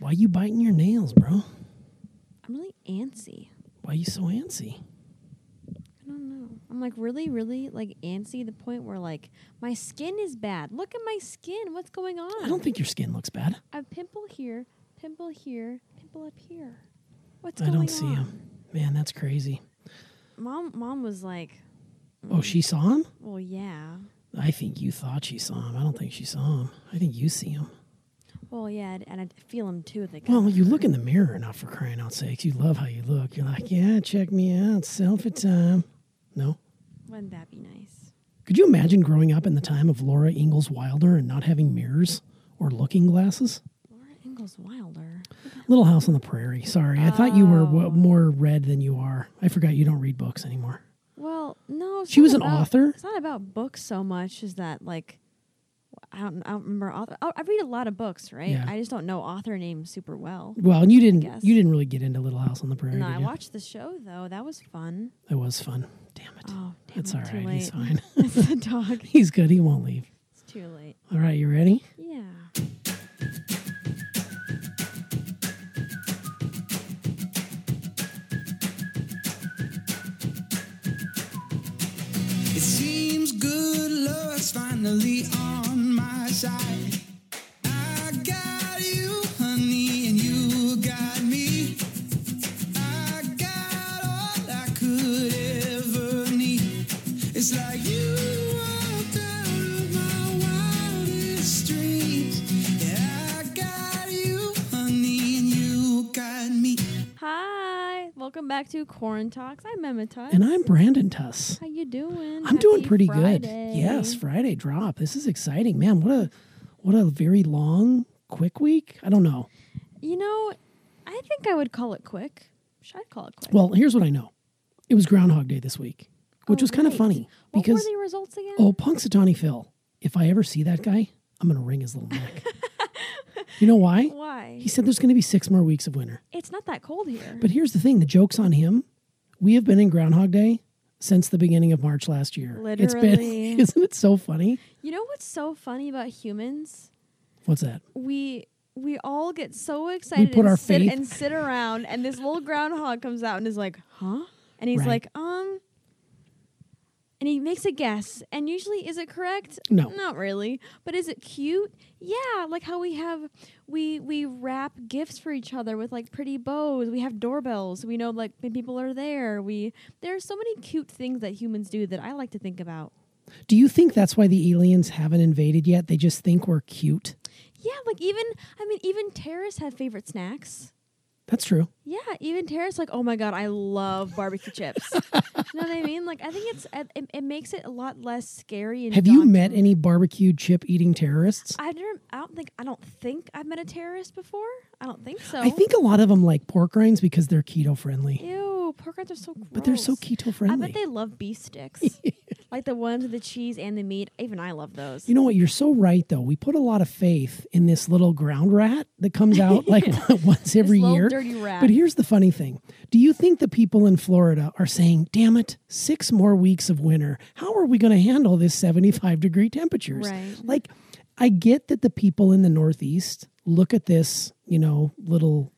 Why you biting your nails, bro? I'm really antsy. Why you so antsy? I don't know. I'm like really, really like antsy to the point where like my skin is bad. Look at my skin. What's going on? I don't think your skin looks bad. I have pimple here, pimple here, pimple up here. What's I going on? I don't see him. Man, that's crazy. Mom, mom was like, Oh, she saw him? well, yeah. I think you thought she saw him. I don't think she saw him. I think you see him. Well, yeah, and- I feel them too. Like, Well, you look in the mirror enough for crying out sakes. You love how you look. You're like, yeah, check me out. Selfie time. No? wouldn't that be nice? Could you imagine growing up in the time of Laura Ingalls Wilder and not having mirrors or looking glasses? Laura Ingalls Wilder. Little House on the Prairie. Sorry, I thought you were Oh. w- more read than you are. I forgot you don't read books anymore. Well, no, it's She not was an about- author? It's not about books so much as that like. I don't. I don't remember author. Oh, I read a lot of books, right? Yeah. I just don't know author names super well. Well, and you didn't. You didn't really get into Little House on the Prairie. No, I watched the show though. That was fun. It was fun. Damn it. Oh, damn It's it, all too late. He's fine. it's the dog. He's good. He won't leave. It's too late. All right, you ready? Side. Welcome back to Corn Talks. I'm Emma Tuss. And I'm Brandon Tuss. How you doing? I'm doing Happy pretty good. Yes, Friday drop. This is exciting, man. What a what a very long, quick week. I don't know. You know, I think I would call it quick. Should I call it quick? Well, here's what I know. It was Groundhog Day this week, which Oh, was kind of right. funny what because were the results again? oh, Punxsutawney Phil. If I ever see that guy, I'm gonna wring his little neck. you know why? Why? He said there's gonna be six more weeks of winter. it's not that cold here. But here's the thing: the joke's on him. We have been in Groundhog Day since the beginning of March last year. It's been, Literally. isn't it so funny? you know what's so funny about humans? What's that? We we all get so excited put and our sit faith- and sit around, and this little groundhog comes out and is like, "Huh?" And he's Right. like, "Um." And he makes a guess, and usually, is it correct? No. not really. But is it cute? Yeah, like how we have we we wrap gifts for each other with like pretty bows. We have doorbells. We know like when people are there. We there are so many cute things that humans do that I like to think about. Do you think that's why the aliens haven't invaded yet? They just think we're cute. Yeah, like even I mean even terrorists have favorite snacks. That's true. Yeah, even terrorists like, oh my god, I love barbecue chips. you know what I mean? Like I think it's it, it makes it a lot less scary. And Have you met any barbecue chip eating terrorists? I've never. I don't think. I don't think I've met a terrorist before. I don't think so. I think a lot of them like pork rinds because they're keto friendly. Ew, pork rinds are so gross. But they're so keto friendly. I bet they love beef sticks, like the ones with the cheese and the meat. Even I love those. You know what? You're so right, though. We put a lot of faith in this little ground rat that comes out like once every year. Dirty rat. But here's the funny thing Do you think the people in Florida are saying, damn it, six more weeks of winter? How are we going to handle this 75 degree temperatures? Right. Like, I get that the people in the Northeast look at this, you know, little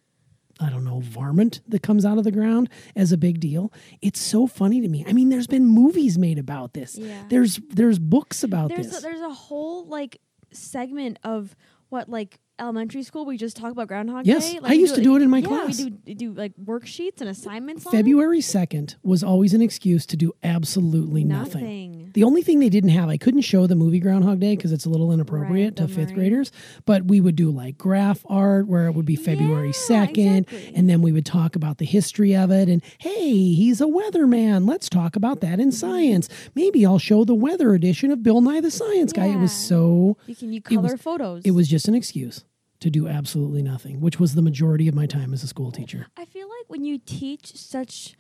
I don't know, varmint that comes out of the ground as a big deal. It's so funny to me. I mean, there's been movies made about this. Yeah. There's there's books about there's this. a, there's a whole like segment of what like elementary school we just talk about Groundhog Yes, Day. I used to do it in my yeah, class. we do do like worksheets and assignments. on. February 2nd was always an excuse to do absolutely nothing. Nothing. The only thing they didn't have, I couldn't show the movie Groundhog Day because it's a little inappropriate Right, to fifth graders, but we would do like graph art where it would be February Yeah, 2nd, exactly. and then we would talk about the history of it. And hey, he's a weatherman. Let's talk about that in mm-hmm. science. Maybe I'll show the weather edition of Bill Nye the Science Guy. It was so, You can you It was- color photos. it was just an excuse to do absolutely nothing, which was the majority of my time as a school teacher. I feel like when you teach such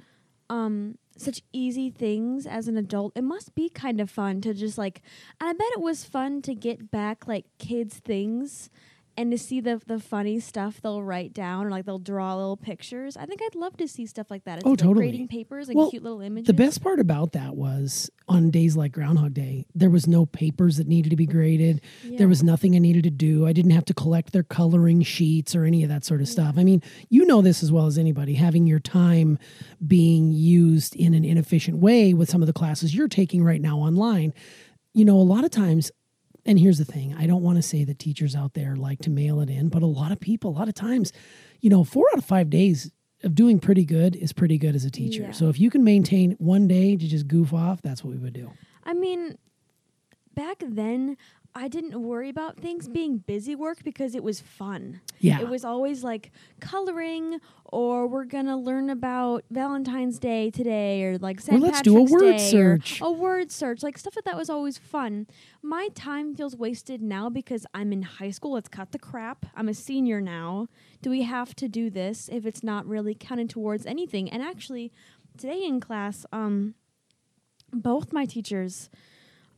um such easy things as an adult, it must be kind of fun to just like and I bet it was fun to get back like kids things and to see the the funny stuff they'll write down or like they'll draw little pictures. I think I'd love to see stuff like that. It's Oh, like totally. Grading papers and Well, cute little images. The best part about that was on days like Groundhog Day, there was no papers that needed to be graded. Yeah. There was nothing I needed to do. I didn't have to collect their coloring sheets or any of that sort of stuff. I mean, you know this as well as anybody, having your time being used in an inefficient way with some of the classes you're taking right now online. You know, a lot of times, and here's the thing I don't want to say that teachers out there like to mail it in, but a lot of people, a lot of times, you know, four out of five days of doing pretty good is pretty good as a teacher. Yeah. So if you can maintain one day to just goof off, that's what we would do. I mean, back then, I didn't worry about things being busy work because it was fun. Yeah. It was always like coloring, or we're gonna learn about Valentine's Day today, or like St. Or let's do a word Day, search. A word search, like stuff like that was always fun. My time feels wasted now because I'm in high school. Let's cut the crap. I'm a senior now. Do we have to do this if it's not really counted towards anything? And actually, today in class, um, both my teachers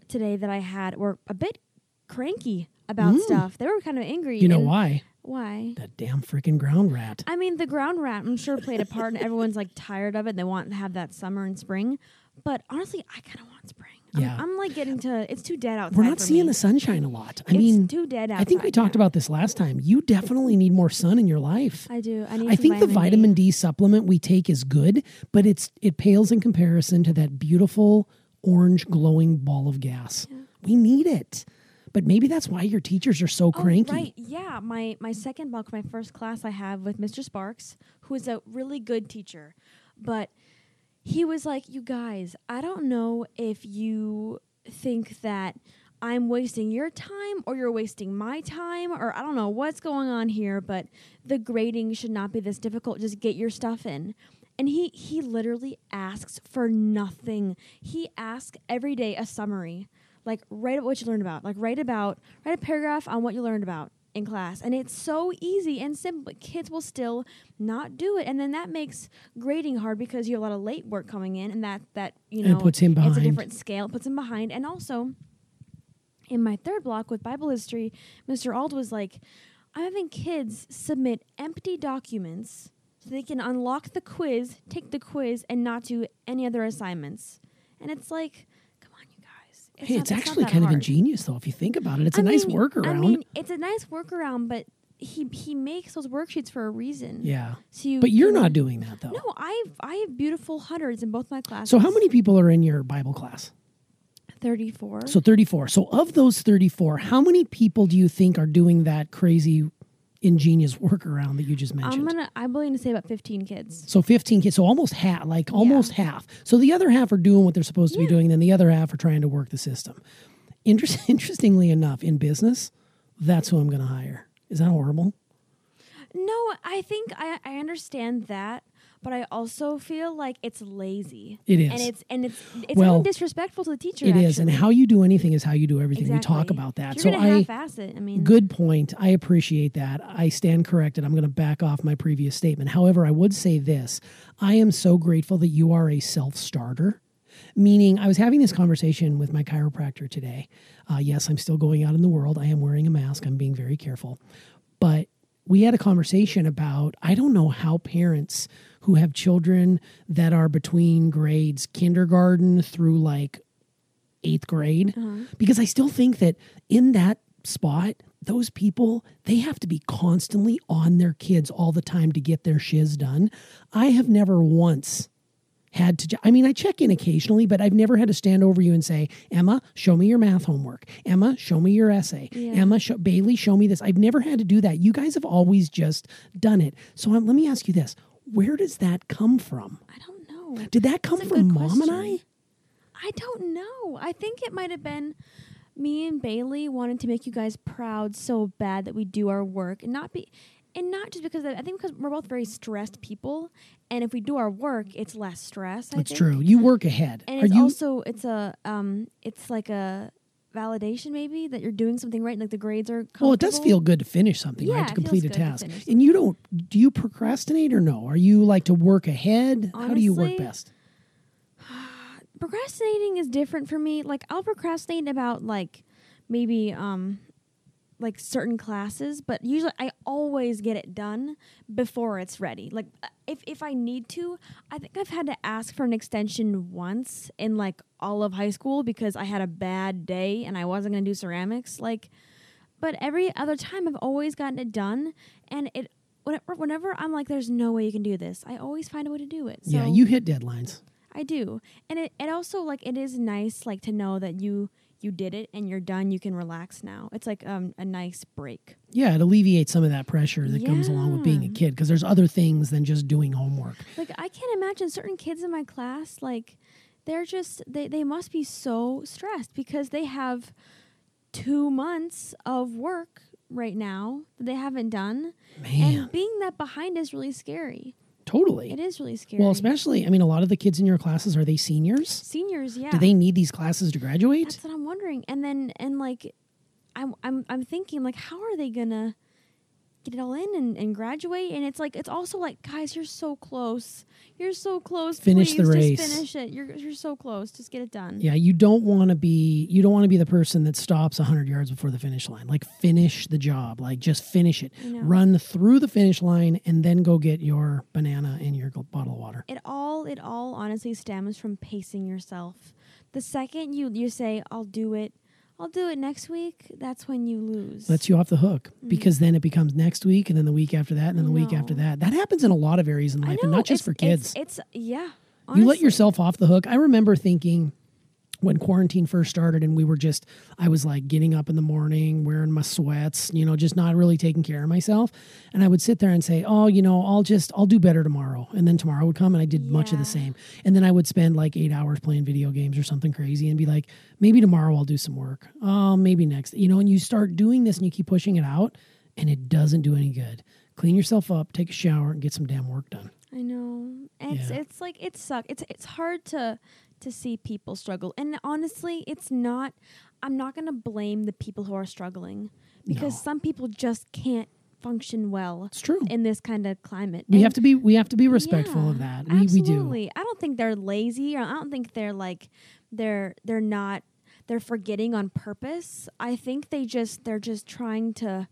today that I had were a bit cranky about Mm. stuff. They were kind of angry. You know why? Why? That damn freaking ground rat. I mean, the ground rat, I'm sure, played a part, and everyone's like tired of it. They want to have that summer and spring. But honestly, I kind of want spring. I'm- Yeah. I'm, like getting to. It's too dead outside. We're not seeing me. the sunshine a lot. I it's mean, too dead outside. I think we talked yeah. about this last time. You definitely need more sun in your life. I do. I need. I think the vitamin D supplement we take is good, but it's it pales in comparison to that beautiful orange glowing ball of gas. We need it. But maybe that's why your teachers are so cranky. Oh, cranky. right. Yeah. My my second block, my first class I have with Mr. Sparks, who is a really good teacher. But he was like, You guys, I don't know if you think that I'm wasting your time or you're wasting my time or I don't know what's going on here, but the grading should not be this difficult. Just get your stuff in. And he he literally asks for nothing. He asks every day a summary. Like write about what you learned about. Like write about write a paragraph on what you learned about in class. And it's so easy and simple. Kids will still not do it. And then that makes grading hard because you have a lot of late work coming in and that that you And it know puts him behind. It's a different scale. It puts him behind. And also in my third block with Bible history, Mr. Ald was like, I'm having kids submit empty documents so they can unlock the quiz, take the quiz, and not do any other assignments. And it's like, come on, you guys. It's hey, not- it's actually that kind of ingenious though if you think about it. It's a I nice workaround. I mean, it's a nice workaround, but he he makes those worksheets for a reason. yeah. So you But you're not doing that though. No, I have I have beautiful hundreds in both my classes. So how many people are in your Bible class? Thirty four. So 34. So of those 34, how many people do you think are doing that crazy ingenious workaround that you just mentioned? I'm gonna I'm willing to say about fifteen kids. So 15 kids, so almost half, like almost half. So the other half are doing what they're supposed to be doing, and then the other half are trying to work the system. Inter- interestingly enough, in business, that's who I'm going to hire. Is that horrible? No, I think I, I understand that, but I also feel like it's lazy. It is. and it's and it's it's Well, kind of disrespectful to the teacher. It is, and how you do anything is how you do everything. We talk about that. So I. I mean, Good point. I appreciate that. I stand corrected. I'm going to back off my previous statement. However, I would say this I am so grateful that you are a self starter. Meaning, I was having this conversation with my chiropractor today. Uh, yes, I'm still going out in the world. I am wearing a mask. I'm being very careful. But we had a conversation about I don't know how parents who have children that are between grades kindergarten through like eighth grade uh-huh. because I still think that in that spot, those people, they have to be constantly on their kids all the time to get their shiz done. I have never once had to, I mean, I check in occasionally, but I've never had to stand over you and say, Emma, show me your math homework. Emma, show me your essay. Yeah. Emma, show, Bailey, show me this. I've never had to do that. You guys have always just done it. So um, let me ask you this where does that come from? I don't know. Did that come That's from mom and I? I don't know. I think it might have been me and Bailey wanted to make you guys proud so bad that we do our work and not be and not just because of, I think because we're both very stressed people and if we do our work it's less stress. I That's think. true. You work ahead. And Are it's you also it's a um it's like a validation maybe that you're doing something right like the grades are Well, it does feel good to finish something, Yeah, right? To complete a task. And you don't do you procrastinate or no? Are you like to work ahead? How do you work best? procrastinating is different for me. Like I'll procrastinate about like maybe um like certain classes, but usually I always get it done before it's ready. Like uh, if if I need to, I think I've had to ask for an extension once in like all of high school because I had a bad day and I wasn't going to do ceramics like but every other time I've always gotten it done and it whenever, whenever I'm like there's no way you can do this, I always find a way to do it. So yeah, you hit deadlines. I do. And it, it also like it is nice like to know that you you did it and you're done, you can relax now. It's like um, a nice break. Yeah, it alleviates some of that pressure that comes along with being a kid because there's other things than just doing homework. Like I can't imagine certain kids in my class like they're just they, they must be so stressed because they have two months of work right now that they haven't done. Man, And being that behind is really scary. Totally. It is really scary. Well, especially, I mean, a lot of the kids in your classes are they seniors? seniors, yeah. Do they need these classes to graduate? That's what I'm wondering. And then and like I'm I'm I'm thinking like how are they gonna get it all in and, and graduate? And it's like it's also like, guys, you're so close. You're so close. Finish the race. Just finish it. You're you're so close. Just get it done. Yeah, you don't want to be you don't want to be the person that stops 100 yards before the finish line. Like finish the job. Like just finish it. Run through the finish line and then go get your banana and your bottle of water. It all it all honestly stems from pacing yourself. The second you you say I'll do it, I'll do it next week, that's when you lose. Lets you off the hook because then it becomes next week and then the week after that and then Mm-hmm. The week after that. That happens in a lot of areas in life know, and not just for kids. It's, it's yeah. you let yourself off the hook. I remember thinking when quarantine first started and we were just I was like getting up in the morning, wearing my sweats, you know, just not really taking care of myself. And I would sit there and say, "Oh, you know, I'll just I'll do better tomorrow." And then tomorrow would come and I did much of the same. And then I would spend like 8 hours playing video games or something crazy and be like, "Maybe tomorrow I'll do some work. Oh, maybe next." You know, and you start doing this and you keep pushing it out and it doesn't do any good. Clean yourself up, take a shower and get some damn work done. I know. It's Yeah. it's like it sucks. It's it's hard to to see people struggle. And honestly, it's not I'm not going to blame the people who are struggling because No. some people just can't function well It's true. in this kind of climate. We And- have to be we have to be respectful Yeah, of that. We, we do. Absolutely. I don't think they're lazy or I don't think they're like they're they're not they're forgetting on purpose. I think they just they're just trying to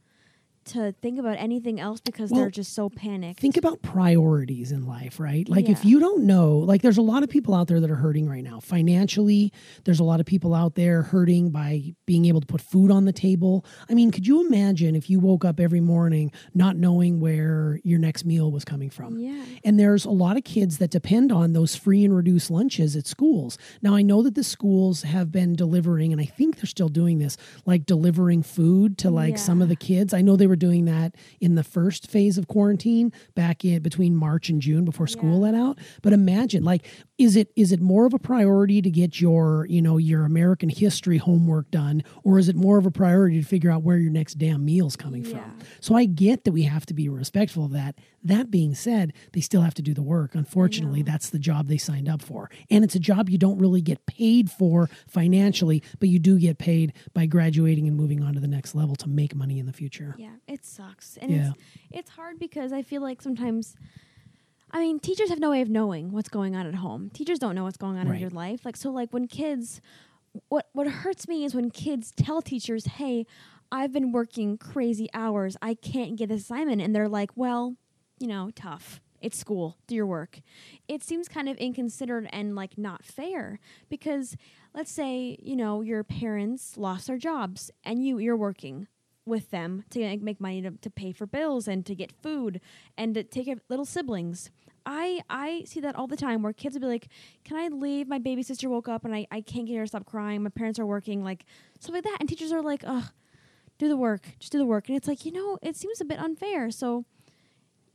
to think about anything else because Well, they're just so panicked. think about priorities in life, right? Like if you don't know, like there's a lot of people out there that are hurting right now financially. There's a lot of people out there hurting by being able to put food on the table. I mean, could you imagine if you woke up every morning not knowing where your next meal was coming from? yeah. And there's a lot of kids that depend on those free and reduced lunches at schools. Now, I know that the schools have been delivering, and I think they're still doing this, like delivering food to like some of the kids. I know they were doing that in the first phase of quarantine back in between March and June before school Yeah. let out. But imagine, like, is it is it more of a priority to get your you know your American history homework done, or is it more of a priority to figure out where your next damn meal's coming Yeah. from? So I get that we have to be respectful of that. That being said, they still have to do the work. Unfortunately, that's the job they signed up for. And it's a job you don't really get paid for financially, but you do get paid by graduating and moving on to the next level to make money in the future. Yeah, it sucks. And Yeah. it's it's hard because I feel like sometimes I mean, teachers have no way of knowing what's going on at home. Teachers don't know what's going on Right. in your life. Like so like when kids what what hurts me is when kids tell teachers, "Hey, I've been working crazy hours. I can't get this assignment." And they're like, "Well, you know, tough. It's school. Do your work." It seems kind of inconsiderate and like not fair because let's say, you know, your parents lost their jobs and you you're working with them to make money to, to pay for bills and to get food and to take care of little siblings. I I see that all the time where kids will be like, Can I leave? My baby sister woke up and I, I can't get her to stop crying. My parents are working, like stuff like that. And teachers are like, Ugh, do the work. Just do the work. And it's like, you know, it seems a bit unfair. So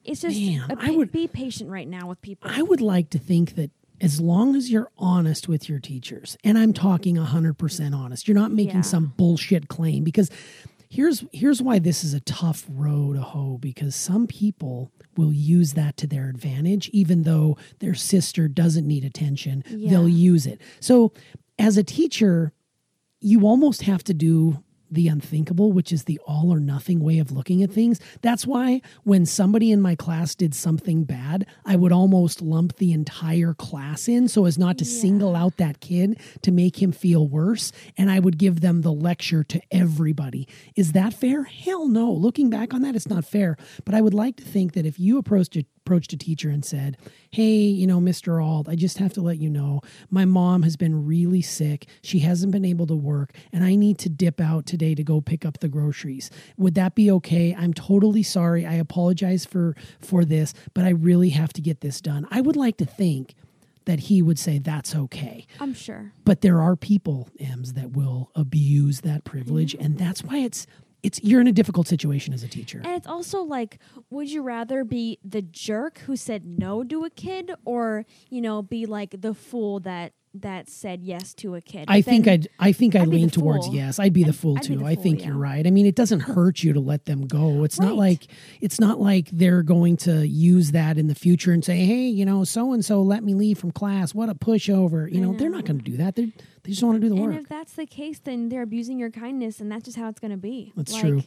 it's just Man, I would- be patient right now with people. I would like to think that as long as you're honest with your teachers, and I'm talking 100% honest, you're not making Yeah. some bullshit claim because here's here's why this is a tough row to hoe because some people will use that to their advantage even though their sister doesn't need attention Yeah. they'll use it so as a teacher you almost have to do the unthinkable, which is the all or nothing way of looking at things. That's why when somebody in my class did something bad, I would almost lump the entire class in so as not to single out that kid to make him feel worse. And I would give them the lecture to everybody. Is that fair? Hell no. Looking back on that, it's not fair. But I would like to think that if you approached a approached a teacher and said, Hey, you know, Mr. Ald, I just have to let you know my mom has been really sick. She hasn't been able to work, and I need to dip out today to go pick up the groceries. Would that be okay? I'm totally sorry. I apologize for for this, but I really have to get this done. I would like to think that he would say that's okay. I'm sure. But there are people, Ems, that will abuse that privilege, mm-hmm. and that's why it's it's you're in a difficult situation as a teacher. And it's also like, would you rather be the jerk who said no to a kid, or you know, be like the fool that that said yes to a kid? I think I'd I think I lean towards fool. yes. I'd be the fool I'd too. the I think yeah. you're right. I mean, it doesn't hurt you to let them go. It's not like it's not like they're going to use that in the future and say, "Hey, you know, so and so let me leave from class. What a pushover." You know, they're not going to do that. They they just want to do the And work. if that's the case, then they're abusing your kindness, and that's just how it's going to be. That's like, true.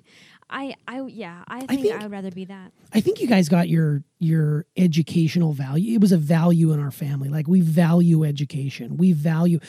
I, I, yeah, I think I, think- would rather be that. I think you guys got your your educational value. It was a value in our family. Like we value education. We value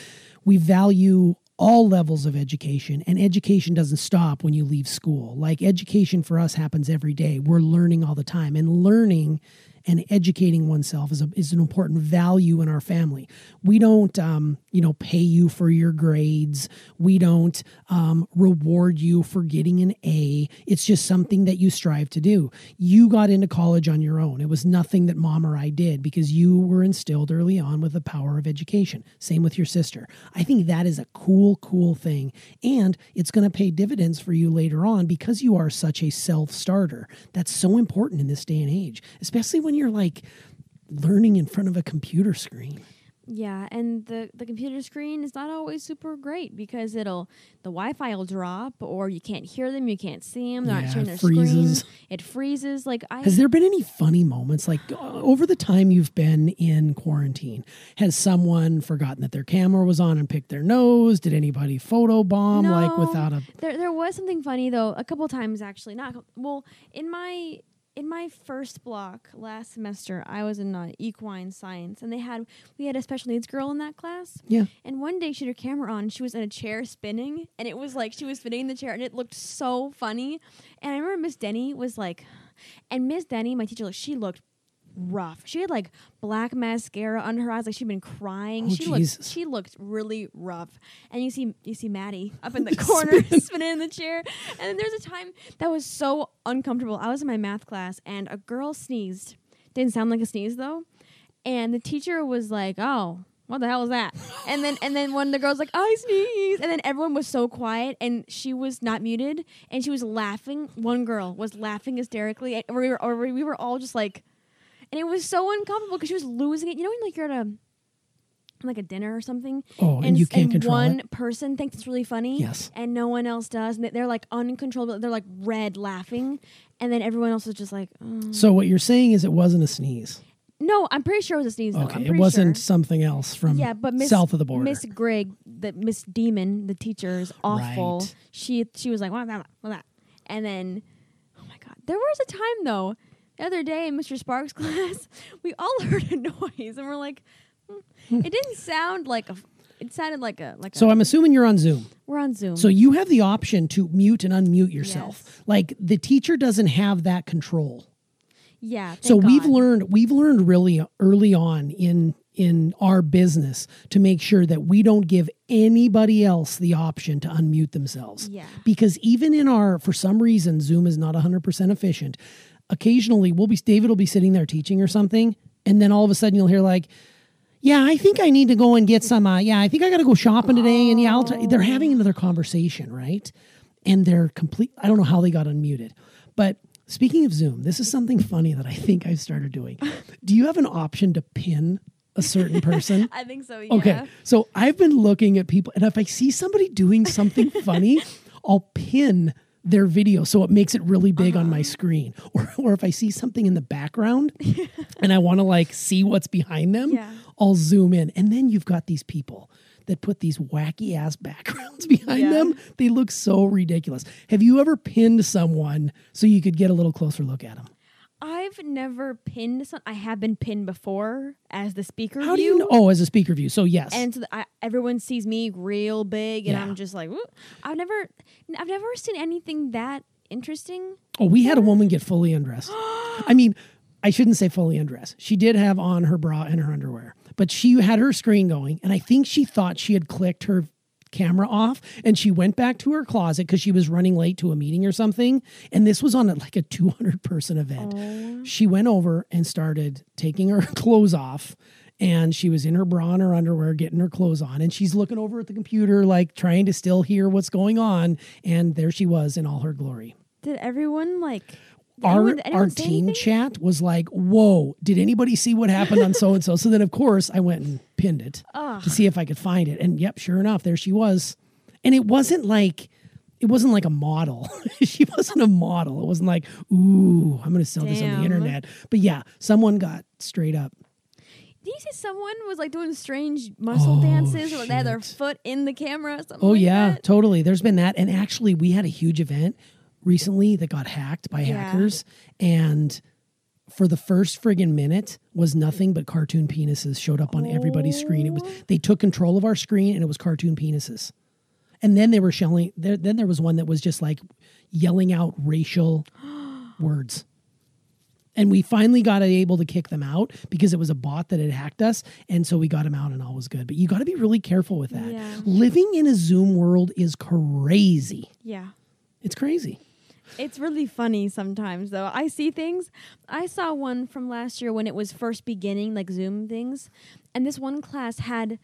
we value all levels of education and education doesn't stop when you leave school. Like education for us happens every day. We're learning all the time and learning and educating oneself is, a, is an important value in our family. We don't, um, you know, pay you for your grades. We don't um, reward you for getting an A. It's just something that you strive to do. You got into college on your own. It was nothing that mom or I did because you were instilled early on with the power of education. Same with your sister. I think that is a cool, cool thing. And it's going to pay dividends for you later on because you are such a self starter. That's so important in this day and age, especially when you're like learning in front of a computer screen. Yeah, and the the computer screen is not always super great because it'll the Wi-Fi will drop, or you can't hear them, you can't see them, they're Yeah, not sharing it their freezes. screen. It freezes. Like I, Has there been any funny moments like uh, over the time you've been in quarantine? Has someone forgotten that their camera was on and picked their nose? Did anybody photo bomb like without a There, there was something funny though. A couple times actually. Not well in my in my first block last semester. I was in uh, equine science, and they had we had a special needs girl in that class. Yeah. And one day she had her camera on. She was in a chair spinning, and it was like she was spinning in the chair, and it looked so funny. And I remember Miss Denny was like, and Miss Denny, my teacher, like she looked rough. She had like black mascara under her eyes, like she'd been crying. Oh, she Jesus. looked she looked really rough. And you see you see Maddie up in the corner spinning in the chair. And then there's a time that was so uncomfortable. I was in my math class and a girl sneezed. Didn't sound like a sneeze though. And the teacher was like, "Oh, what the hell was that?" And then and then one of the girls like, "I sneeze." And then everyone was so quiet and she was not muted and she was laughing. One girl was laughing hysterically and we were or we were all just like and it was so uncomfortable because she was losing it. You know when like you're at a like a dinner or something, Oh, and you can't control one it? person thinks it's really funny, Yes. and no one else does, and they- they're like uncontrollable. They're like red laughing, and then everyone else is just like, oh. So what you're saying is it wasn't a sneeze. no, I'm pretty sure it was a sneeze. Okay, it wasn't sure. something else from Yeah, but Miss south of the border. Miss Grigg, the Miss Demon, the teacher is awful. Right. She she was like, what that, what that, and then, oh my god, there was a time though, the other day in Mr. Sparks' class, we all heard a noise, and we're like, hmm. it didn't sound like a, it sounded like a like so I'm assuming you're on Zoom. we're on Zoom. So you have the option to mute and unmute yourself. Yes. Like the teacher doesn't have that control. yeah, so we've God. learned we've learned really early on in in our business to make sure that we don't give anybody else the option to unmute themselves. Yeah. Because even in our for some reason Zoom is not 100% efficient. Occasionally we'll be David will be sitting there teaching or something and then all of a sudden you'll hear like yeah, I think I need to go and get some. Uh, yeah, I think I got to go shopping today. And yeah, I'll t-. they're having another conversation, right? And they're complete. I don't know how they got unmuted, but speaking of Zoom, this is something funny that I think I've started doing. Do you have an option to pin a certain person? I think so. Yeah. Okay, so I've been looking at people, and if I see somebody doing something funny, I'll pin their video so it makes it really big on Uh-huh. my screen. Or, or if I see something in the background and I want to like see what's behind them, Yeah. I'll zoom in. And then you've got these people that put these wacky ass backgrounds behind Yeah. them. They look so ridiculous. Have you ever pinned someone so you could get a little closer look at them? I've never pinned some. I have been pinned before as the speaker. How do you know? Oh, as a speaker view. So yes. and so the, I, everyone sees me real big, and Yeah. I'm just like, "Woo." I've never, I've never seen anything that interesting. Oh, we had a woman get fully undressed. I mean, I shouldn't say fully undressed. She did have on her bra and her underwear, but she had her screen going, and I think she thought she had clicked her camera off and she went back to her closet because she was running late to a meeting or something and this was on a, like a 200 person event oh. she went over and started taking her clothes off and she was in her bra and her underwear getting her clothes on and she's looking over at the computer like trying to still hear what's going on and there she was in all her glory Did everyone like? Did our anyone- our team anything? chat was like, "Whoa! Did anybody see what happened on so and so?" So then, of course, I went and pinned it to see if I could find it, and yep, sure enough, there she was. And it wasn't like it wasn't like a model. she wasn't a model. It wasn't like, "Ooh, I'm going to sell this on the internet." But yeah, someone got straight up. Did you see someone was like doing strange muscle oh, dances, or they had their Oh, foot in the camera? Oh like yeah, that? totally. There's been that, and actually, we had a huge event recently that got hacked by Yeah. hackers, and for the first friggin' minute was nothing but cartoon penises showed up on everybody's screen. It was oh. they took control of our screen, and it was cartoon penises. And then they were shelling. There, then there was one that was just like yelling out racial words. And we finally got able to kick them out because it was a bot that had hacked us. And so we got them out and all was good. But you got to be really careful with that. Yeah. Living in a Zoom world is crazy. Yeah. It's crazy. It's really funny sometimes, though. I see things. I saw one from last year when it was first beginning, like Zoom things, and this one class had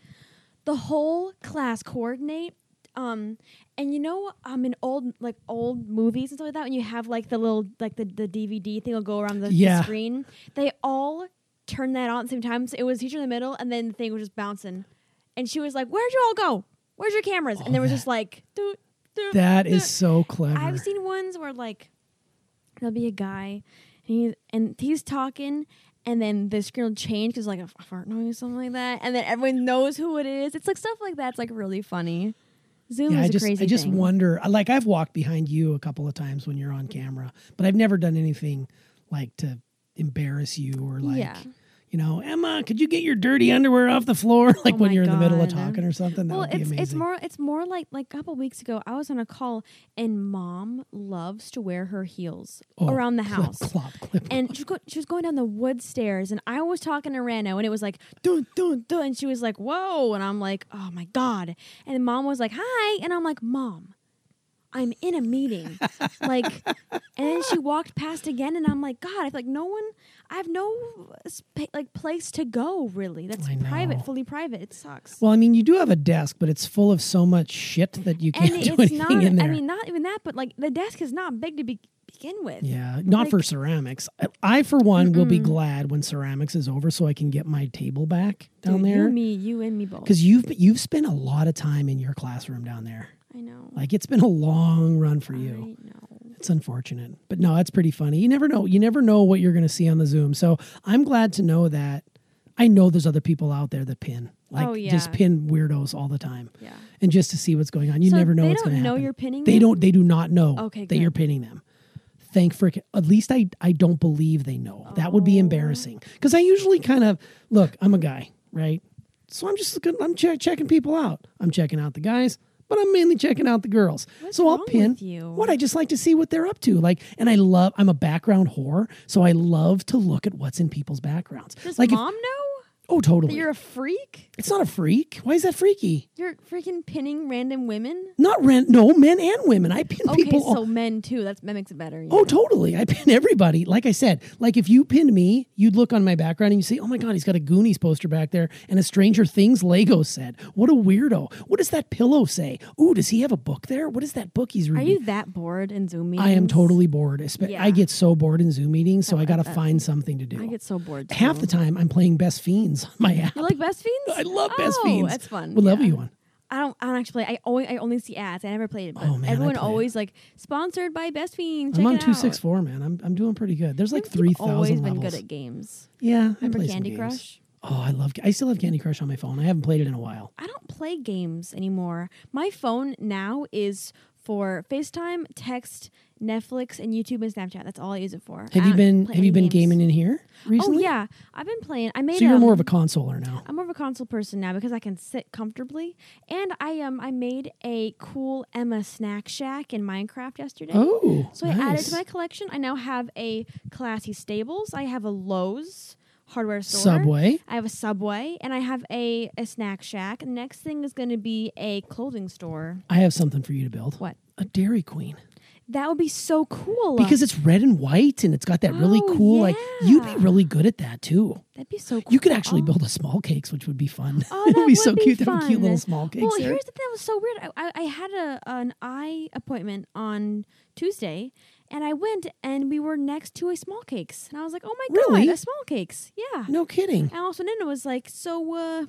the whole class coordinate. Um, and you know, um, in old like old movies and stuff like that, when you have like the little like the, the DVD thing will go around the, the screen, they all turned that on at the same time. So it was teacher in the middle, and then the thing was just bouncing. And she was like, "Where'd you all go? Where's your cameras?" and there was that- just like, doot, That is so clever. I've seen ones where like there'll be a guy and, he, and he's talking and then the screen will change because like a fart noise or something like that and then everyone knows who it is. It's like stuff like that's like really funny. Zoom yeah, is I a just crazy I just thing. wonder. Like I've walked behind you a couple of times when you're on camera, but I've never done anything like to embarrass you or like Yeah. You know, Emma, could you get your dirty underwear off the floor? Like Oh when you're in the middle of talking or something. That well, it's it's more it's more like like a couple weeks ago I was on a call and mom loves to wear her heels Oh, around the clip, house. clop, clip, And she was, go- she was going down the wood stairs, and I was talking to Rano, and it was like, dun, dun, dun. And she was like, whoa. And I'm like, oh my God. And mom was like, hi. And I'm like, mom, I'm in a meeting. like, and then she walked past again, and I'm like, God, I feel like no one, I have no like place to go, really. That's I know. private, fully private. It sucks. Well, I mean, you do have a desk, but it's full of so much shit that you and can't do it's anything not, in there. I mean, not even that, but like the desk is not big to be, begin with. yeah, not like- for ceramics. I, I, for one, will be glad when ceramics is over, so I can get my table back down Dude, there. You, me, you, and me both. Because you've you've spent a lot of time in your classroom down there. I know. Like it's been a long run for you. I know. It's unfortunate, but no, that's pretty funny. You never know. You never know what you're going to see on the Zoom. So I'm glad to know that. I know there's other people out there that pin, oh, like Oh, yeah. just pin weirdos all the time, Yeah. and just to see what's going on. You So never know they what's don't going to know happen. you're pinning They them? don't. They do not know Okay, that you're pinning them. Thank frick. At least I I don't believe they know. That would be Oh. embarrassing because I usually kind of look. I'm a guy, right? So I'm just looking. I'm check, checking people out. I'm checking out the guys, but I'm mainly checking out the girls. What's so I'll pin. What I just like to see what they're up to. Like, and I love. I'm a background whore, so I love to look at what's in people's backgrounds. Does like, if- mom know oh, totally. you're a freak? it's not a freak. Why is that freaky? You're freaking pinning random women? Not rent. No, men and women. I pin Okay, people. all- so men too. That's, that makes it better. Oh, totally. I pin everybody. Like I said, like if you pinned me, you'd look on my background and you say, oh my God, he's got a Goonies poster back there and a Stranger Things Lego set. What a weirdo. What does that pillow say? Ooh, does he have a book there? What is that book he's reading?" Are you that bored in Zoom meetings? I am totally bored. Yeah. I get so bored in Zoom meetings, so Oh, I got to find something to do. I get so bored. Half the time, I'm playing Best Fiends on my app. You like Best Fiends? I love Best Fiends. oh, That's fun. What level yeah. you on? I don't. I don't actually play. I only. I only see ads. I never played it. But Oh, man, everyone play it. always like sponsored by Best Fiends. I'm on two six four, man. I'm I'm doing pretty good. There's like three thousand always levels. been good at games. yeah, I Remember play some Candy. Crush? Oh, I love. I still have Candy Crush on my phone. I haven't played it in a while. I don't play games anymore. My phone now is for FaceTime, text, Netflix, and YouTube and Snapchat. That's all I use it for. I Have you been Have you been games. gaming in here Oh recently? yeah, I've been playing. I made. So you're um, more of a consoler now. I'm more of a console person now because I can sit comfortably. And I um I made a cool Emma snack shack in Minecraft yesterday. Oh, So I added to my collection. I now have a classy Stables. I have a Lowe's hardware store. Subway. I have a Subway, and I have a, a snack shack. Next thing is going to be a clothing store. I have something for you to build. What? A Dairy Queen. That would be so cool. Because it's red and white and it's got that really Oh, cool like you'd be really good at that too. that'd be so cool. You could actually Oh. build a small cakes, which would be fun. Oh, be would so be cute to have cute little small cakes. Well, there. here's the thing that was so weird. I, I, I had a an eye appointment on Tuesday, and I went and we were next to a small cakes, and I was like, "Oh my Really? god, a small cakes!" Yeah. no kidding. And also and was like, "So, uh,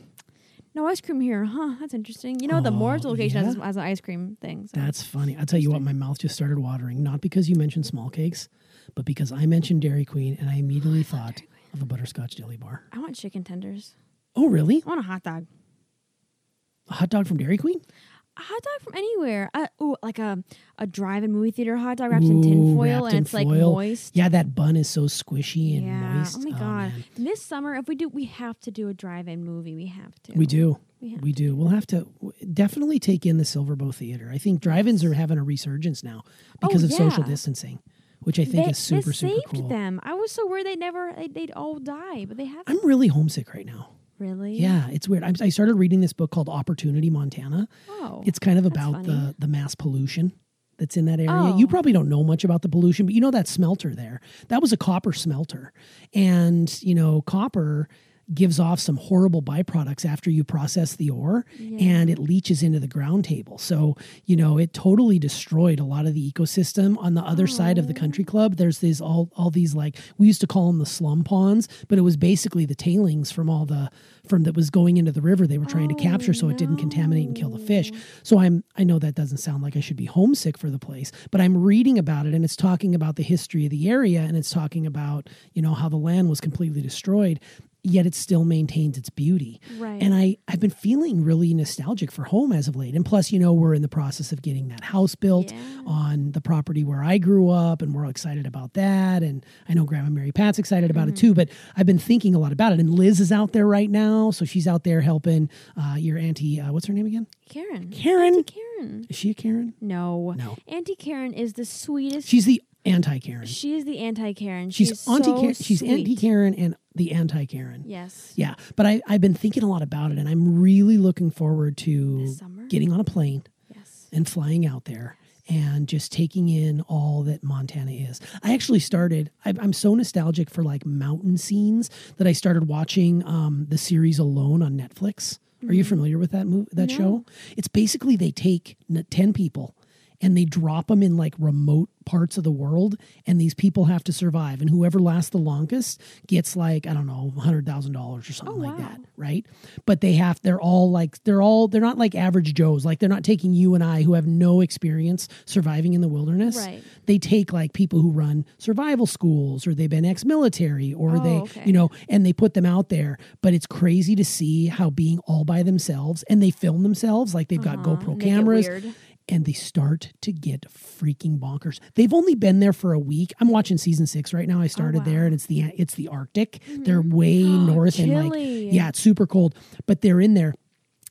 no ice cream here, huh? That's interesting." You know, the Moore's Oh, location has, yeah? has an ice cream thing. So. That's funny. I'll tell you what, my mouth just started watering. Not because you mentioned small cakes, but because I mentioned Dairy Queen and I immediately thought of a butterscotch jelly bar. I want chicken tenders. Oh, really? I want a hot dog. A hot dog from Dairy Queen? Hot dog from anywhere. Uh, ooh, like a a drive-in movie theater hot dog wrapped in Ooh, tinfoil wrapped and in it's like foil. moist. Yeah, that bun is so squishy and yeah. moist. Oh my god. man. This summer, if we do, we have to do a drive-in movie. We have to. We do. We We do. We'll have to w- definitely take in the Silver Bow Theater. I think drive-ins are having a resurgence now because Oh, of social distancing, which I think they, is super they super saved cool. them. I was so worried they'd never, they'd, they'd all die, but they haven't. I'm really homesick right now. Really? Yeah, it's weird. I'm, I started reading this book called Opportunity Montana. Oh. It's kind of about the the mass pollution that's in that area. Oh. You probably don't know much about the pollution, but you know that smelter there. That was a copper smelter. And, you know, copper gives off some horrible byproducts after you process the ore and it leaches into the ground table. So, you know, it totally destroyed a lot of the ecosystem on the other side of the country club. There's these all all these like we used to call them the slum ponds, but it was basically the tailings from all the from that was going into the river they were trying to oh, capture so it didn't contaminate and kill the fish. So I'm I know that doesn't sound like I should be homesick for the place, but I'm reading about it and it's talking about the history of the area and it's talking about, you know, how the land was completely destroyed yet it still maintains its beauty. Right. And I I've been feeling really nostalgic for home as of late. And plus, you know, we're in the process of getting that house built Yeah. on the property where I grew up and we're all excited about that and I know Grandma Mary Pat's excited about it Mm-hmm. too, but I've been thinking a lot about it and Liz is out there right now, so she's out there helping uh, your auntie uh, what's her name again? Karen. Karen. Auntie Karen. Is she a Karen? No. No. Auntie Karen is the sweetest. She's the anti-Karen. she is the anti Karen. She's, She's, auntie so Karen. She's anti-Karen and the anti-Karen. Yes. Yeah, but I, I've been thinking a lot about it, and I'm really looking forward to getting on a plane Yes. and flying out there and just taking in all that Montana is. I actually started. I, I'm so nostalgic for like mountain scenes that I started watching um, the series Alone on Netflix. Are you familiar with that movie, that No. show? It's basically they take ten people and they drop them in like remote parts of the world, and these people have to survive. And whoever lasts the longest gets like I don't know, hundred thousand dollars or something Oh, like that, right? But they have they're all like they're all they're not like average Joes. Like they're not taking you and I who have no experience surviving in the wilderness. Right. They take like people who run survival schools or they've been ex-military or Oh, they okay. you know and they put them out there. But it's crazy to see how being all by themselves and they film themselves like they've got Uh-huh, GoPro make it cameras. And they start to get freaking bonkers. They've only been there for a week. I'm watching season six right now. I started Oh, wow. Mm-hmm. there, and it's the it's the Arctic. They're way north and like yeah, it's super cold. But they're in there.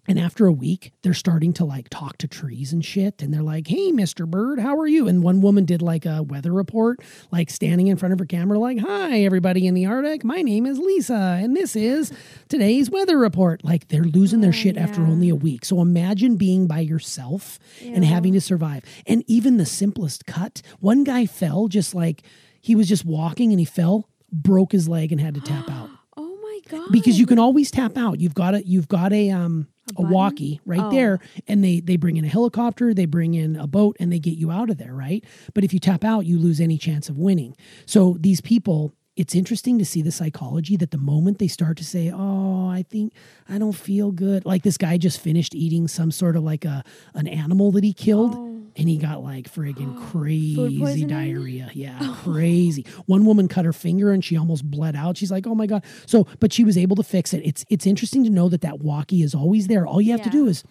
And after a week, they're starting to like talk to trees and shit. And they're like, hey, Mr. Bird, how are you? And one woman did like a weather report, like standing in front of her camera, like, hi, everybody in the Arctic. My name is Lisa, and this is today's weather report. Like, they're losing their Oh, shit after only a week. So imagine being by yourself and having to survive. And even the simplest cut, one guy fell just like he was just walking and he fell, broke his leg, and had to tap out Oh my god. because you can always tap out. You've got a you've got a um a, button? walkie right Oh. there, and they they bring in a helicopter, they bring in a boat, and they get you out of there, right? But if you tap out, you lose any chance of winning. So these people it's interesting to see the psychology that the moment they start to say, "Oh, I think I don't feel good," like this guy just finished eating some sort of like a an animal that he killed, Oh. and he got like friggin' crazy diarrhea. Yeah, oh. crazy. One woman cut her finger and she almost bled out. She's like, "Oh my god!" So, but she was able to fix it. It's it's interesting to know that that walkie is always there. All you have to do is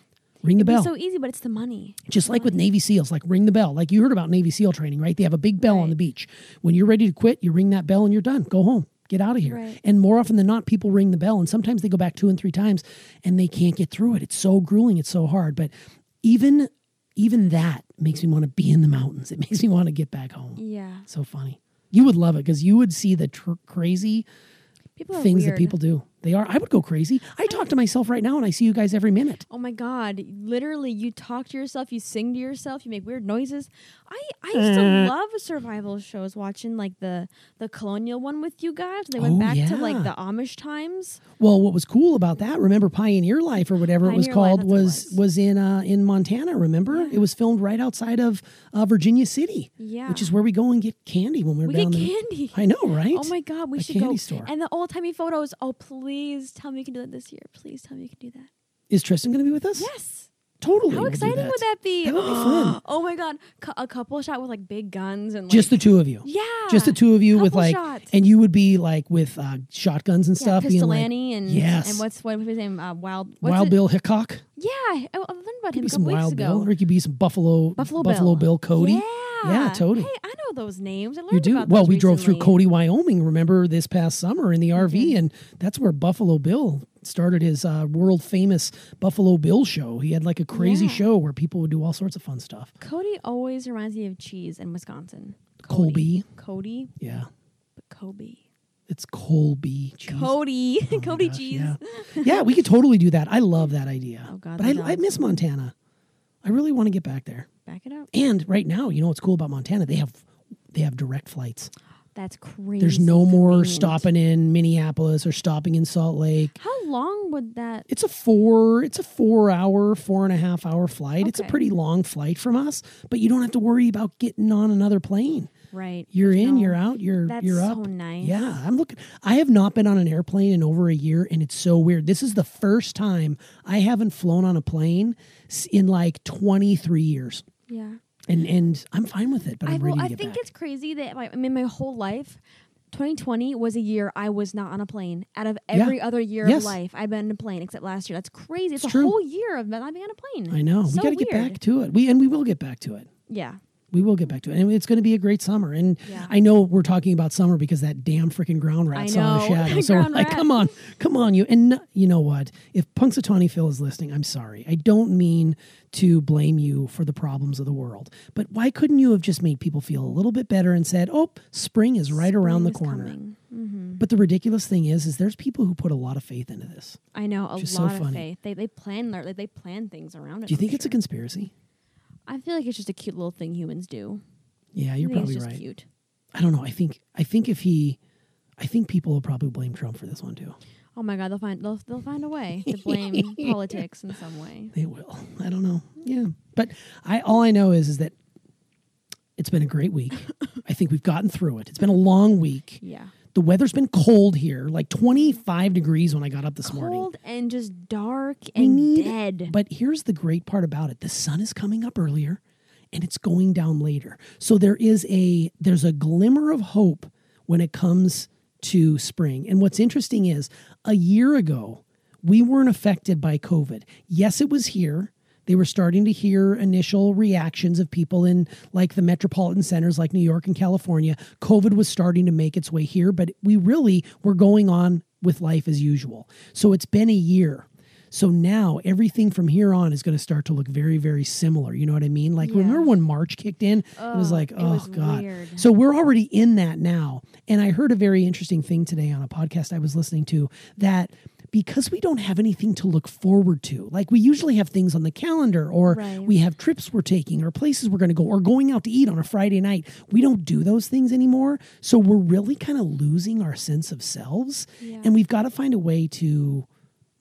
ring the bell. so easy, but it's the money. Just like with Navy SEALs, like ring the bell. Like you heard about Navy SEAL training, right? They have a big bell on Right. the beach. When you're ready to quit, you ring that bell and you're done. Go home. Get out of here. Right. And more often than not, people ring the bell and sometimes they go back two and three times and they can't get through it. It's so grueling. It's so hard. But even even that makes me want to be in the mountains. It makes me want to get back home. Yeah. So funny. You would love it because you would see the tr- crazy People are things that people do. They are. I would go crazy. I talk to myself right now and I see you guys every minute. Oh my god! Literally, you talk to yourself, you sing to yourself, you make weird noises. I I used to Uh. love survival shows, watching like the the colonial one with you guys. They went Oh, back to like yeah. the Amish times. Well, what was cool about that? Remember Pioneer Life or whatever it was Pioneer Life, called that's what it was was. was in uh, in Montana. Remember, it was filmed right outside of uh, Virginia City, Yeah, which is where we go and get candy when we're we down get there. candy. I know, right? Oh my god, we A should candy go. store. And the old timey photos. Oh please, tell me you can do that this year. Please tell me you can do that. Is Tristan going to be with us? Yes. totally. How we'll exciting that. would that be? That would be fun. oh my god, Cou- a couple shot with like big guns and like, Just the two of you. yeah, Just the two of you with like, shots. and you would be like with uh, shotguns and yeah, stuff, being like and Yes. and what's what was his name? Uh, Wild what's Wild it? Bill Hickok. Yeah, I, I learned about Could him a some couple weeks Wild ago. Bill, or it could be some Buffalo Buffalo, Buffalo Bill, Cody. Yeah, Yeah, totally. Hey, I know those names. I learned You do. Well, we drove through. Cody, Wyoming, remember this past summer in the RV, and that's where Buffalo Bill started his uh, world famous Buffalo Bill show. He had like a crazy Yeah. show where people would do all sorts of fun stuff. Cody always reminds me of cheese in Wisconsin. Colby. Cody, Yeah. but Kobe. It's Colby cheese. Cody, Oh Cody gosh, cheese. Yeah. yeah, we could totally do that. I love that idea. Oh, God, but I, I miss Montana. I really want to get back there. Back it up. And right now, you know what's cool about Montana? They have they have direct flights. That's crazy. There's no more convenient. stopping in Minneapolis or stopping in Salt Lake. How long would that? It's a four. It's a four hour, four and a half hour flight. It's a pretty long flight from us, but you don't have to worry about getting on another plane. Right. You're in, no- you're out, you're That's you're so up. nice. Yeah, I'm looking. I have not been on an airplane in over a year, and it's so weird. This is the first time I haven't flown on a plane in like 23 years, Yeah. and and I'm fine with it. But I, I'm will, ready to I think back. it's crazy that my, I mean my whole life 2020 was a year I was not on a plane. Out of every other year Yes. of life, I've been on a plane except last year. That's crazy. It's, It's a true. whole year of not being on a plane. I know we got to get back to it. We and we will get back to it. Yeah. We will get back to it, and it's going to be a great summer. And Yeah. I know we're talking about summer because that damn freaking ground rat I saw the shadow. So like, come on, come on, you. And no- you know what? If Punxsutawney Phil is listening, I'm sorry. I don't mean to blame you for the problems of the world, but why couldn't you have just made people feel a little bit better and said, "Oh, spring is right around the corner." coming. hmm But the ridiculous thing is, is there's people who put a lot of faith into this. I know a Just so lot of funny. faith. They they plan their they plan things around it. Do you think it's a conspiracy? I feel like it's just a cute little thing humans do. Yeah, you're probably it's just right. cute. I don't know. I think I think if he, I think people will probably blame Trump for this one too. Oh my god, they'll find they'll they'll find a way to blame politics in some way. They will. I don't know. Yeah, but I all I know is is that it's been a great week. I think we've gotten through it. It's been a long week. Yeah. The weather's been cold here, like 25 degrees when I got up this morning. Cold and just dark We and need- dead. But here's the great part about it. The sun is coming up earlier and it's going down later. So there is a there's a glimmer of hope when it comes to spring. And what's interesting is a year ago, we weren't affected by COVID. Yes, it was here. They were starting to hear initial reactions of people in like the metropolitan centers like New York and California. COVID was starting to make its way here, but we really were going on with life as usual. So it's been a year. So now everything from here on is going to start to look very, very similar. You know what I mean? Like Yeah. remember when March kicked in? it was oh, like, it oh was god. weird. So we're already in that now. And I heard a very interesting thing today on a podcast I was listening to that because we don't have anything to look forward to, like we usually have things on the calendar or Right. we have trips we're taking or places we're going to go or going out to eat on a Friday night. We don't do those things anymore. So we're really kind of losing our sense of selves. Yeah. And we've got to find a way to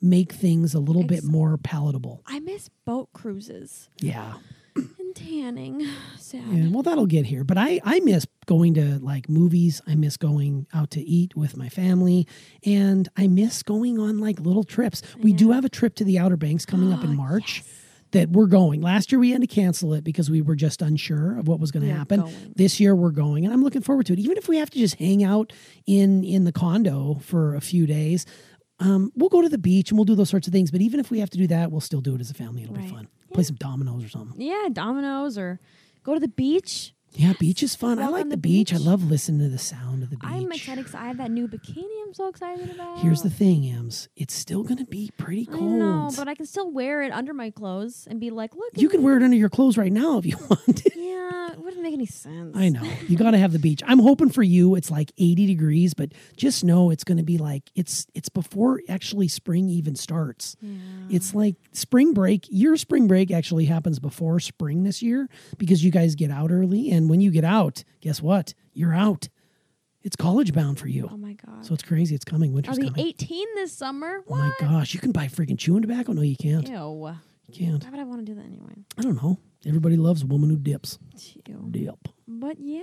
make things a little bit more palatable. I miss boat cruises. Yeah. And tanning. Sad. Yeah, well, that'll get here. But I, I miss going to like movies. I miss going out to eat with my family. And I miss going on like little trips. We do have a trip to the Outer Banks coming up in March that we're going. Last year we had to cancel it because we were just unsure of what was going to happen. going. This year we're going and I'm looking forward to it. Even if we have to just hang out in in the condo for a few days. Um, we'll go to the beach and we'll do those sorts of things. But even if we have to do that, we'll still do it as a family. It'll be Right. fun. Play some dominoes or something. Yeah, dominoes or go to the beach. Yeah, beach is fun. I like the, the beach. I love listening to the sound of the beach. I'm excited because I have that new bikini. I'm so excited about. Here's the thing, Ems. It's still going to be pretty cold. know, but I can still wear it under my clothes and be like, look. you can me. wear it under your clothes right now if you want. Yeah, it wouldn't make any sense. I know. You got to have the beach. I'm hoping for you it's like 80 degrees, but just know it's going to be like it's it's before actually spring even starts. It's like spring break. Your spring break actually happens before spring this year because you guys get out early and when you get out, guess what? You're out. It's college bound for you. Oh my god. So it's crazy. It's coming. I'll be coming. 18 this summer. Oh my gosh, you can buy freaking chewing tobacco? No, you can't. Ew. You can't. Why would I want to do that anyway? I don't know. Everybody loves a woman who dips. Ew. Dip. But yeah.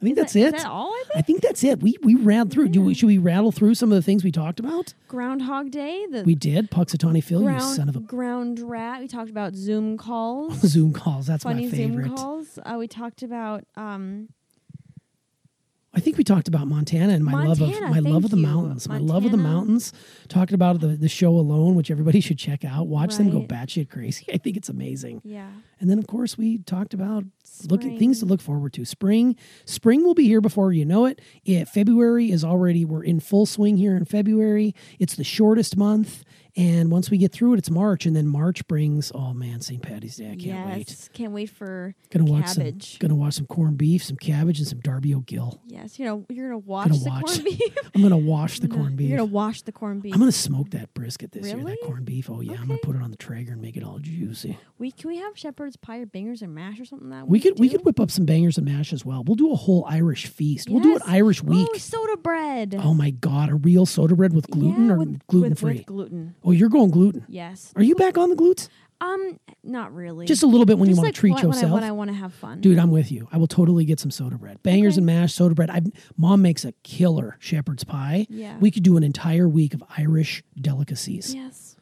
I think Is that's that- it. Is that all I think? I think? that's it. We we ran through. Do we, should we rattle through some of the things we talked about? Groundhog Day. The We did. Punxsutawney Phil, you ground, son of a ground rat. We talked about Zoom calls. Zoom calls. That's funny my favorite. Zoom calls. Uh, we talked about um, I think we talked about Montana and my love of my love of the you. mountains. My love of the mountains. Talked about the the show alone, which everybody should check out. Watch them go Right. batshit crazy. I think it's amazing. yeah. And then of course we talked about looking things to look forward to. Spring, spring will be here before you know it. it. February is already we're in full swing here in February. It's the shortest month, and once we get through it, it's March, and then March brings oh man, St. Patty's Day. I can't wait. yes. Can't wait for Gonna watch some. Gonna watch some corned beef, some cabbage, and some Darby O'Gill. yes. You know you're gonna watch Gonna the watch. corned beef. I'm gonna wash the corned beef. You're gonna wash the corned beef. I'm gonna smoke that brisket this year. That corned beef. Oh yeah, I'm gonna put it on the Traeger and make it all juicy. we can we have shepherd's pie or bangers and mash or something that We could we could whip up some bangers and mash as well. We'll do a whole Irish feast. We'll do an Irish oh, week. Oh, soda bread. Oh my god, a real soda bread with gluten yeah, or gluten free? With gluten. Oh, you're going gluten. Yes. Are you back on the glutes? Um, not really. Just a little bit when you want like to treat yourself. When I, when I want to have fun. Dude, I'm with you. I will totally get some soda bread. Bangers Okay. and mash, soda bread. I've, Mom makes a killer shepherd's pie. Yeah. We could do an entire week of Irish delicacies. Yes.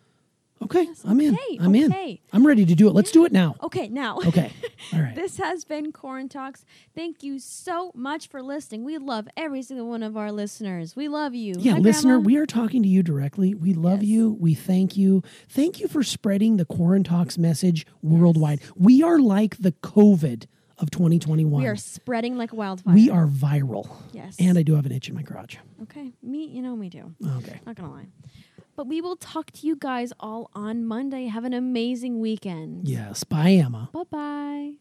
Okay, Yes, I'm in. okay, I'm in. okay. I'm ready to do it. Let's do it now. Okay, now. Okay. All right. This has been Corn Talks. Thank you so much for listening. We love every single one of our listeners. We love you. Yeah, Hi, listener, Grandma. we are talking to you directly. We love Yes. you. We thank you. Thank you for spreading the Quarant Talks message worldwide. We are like the COVID of 2021. we are spreading like wildfire. We are viral. Yes. And I do have an itch in my crotch. okay. Me, you know me too. Okay. Not gonna lie. But we will talk to you guys all on Monday. Have an amazing weekend. Yes. Bye, Emma. Bye bye.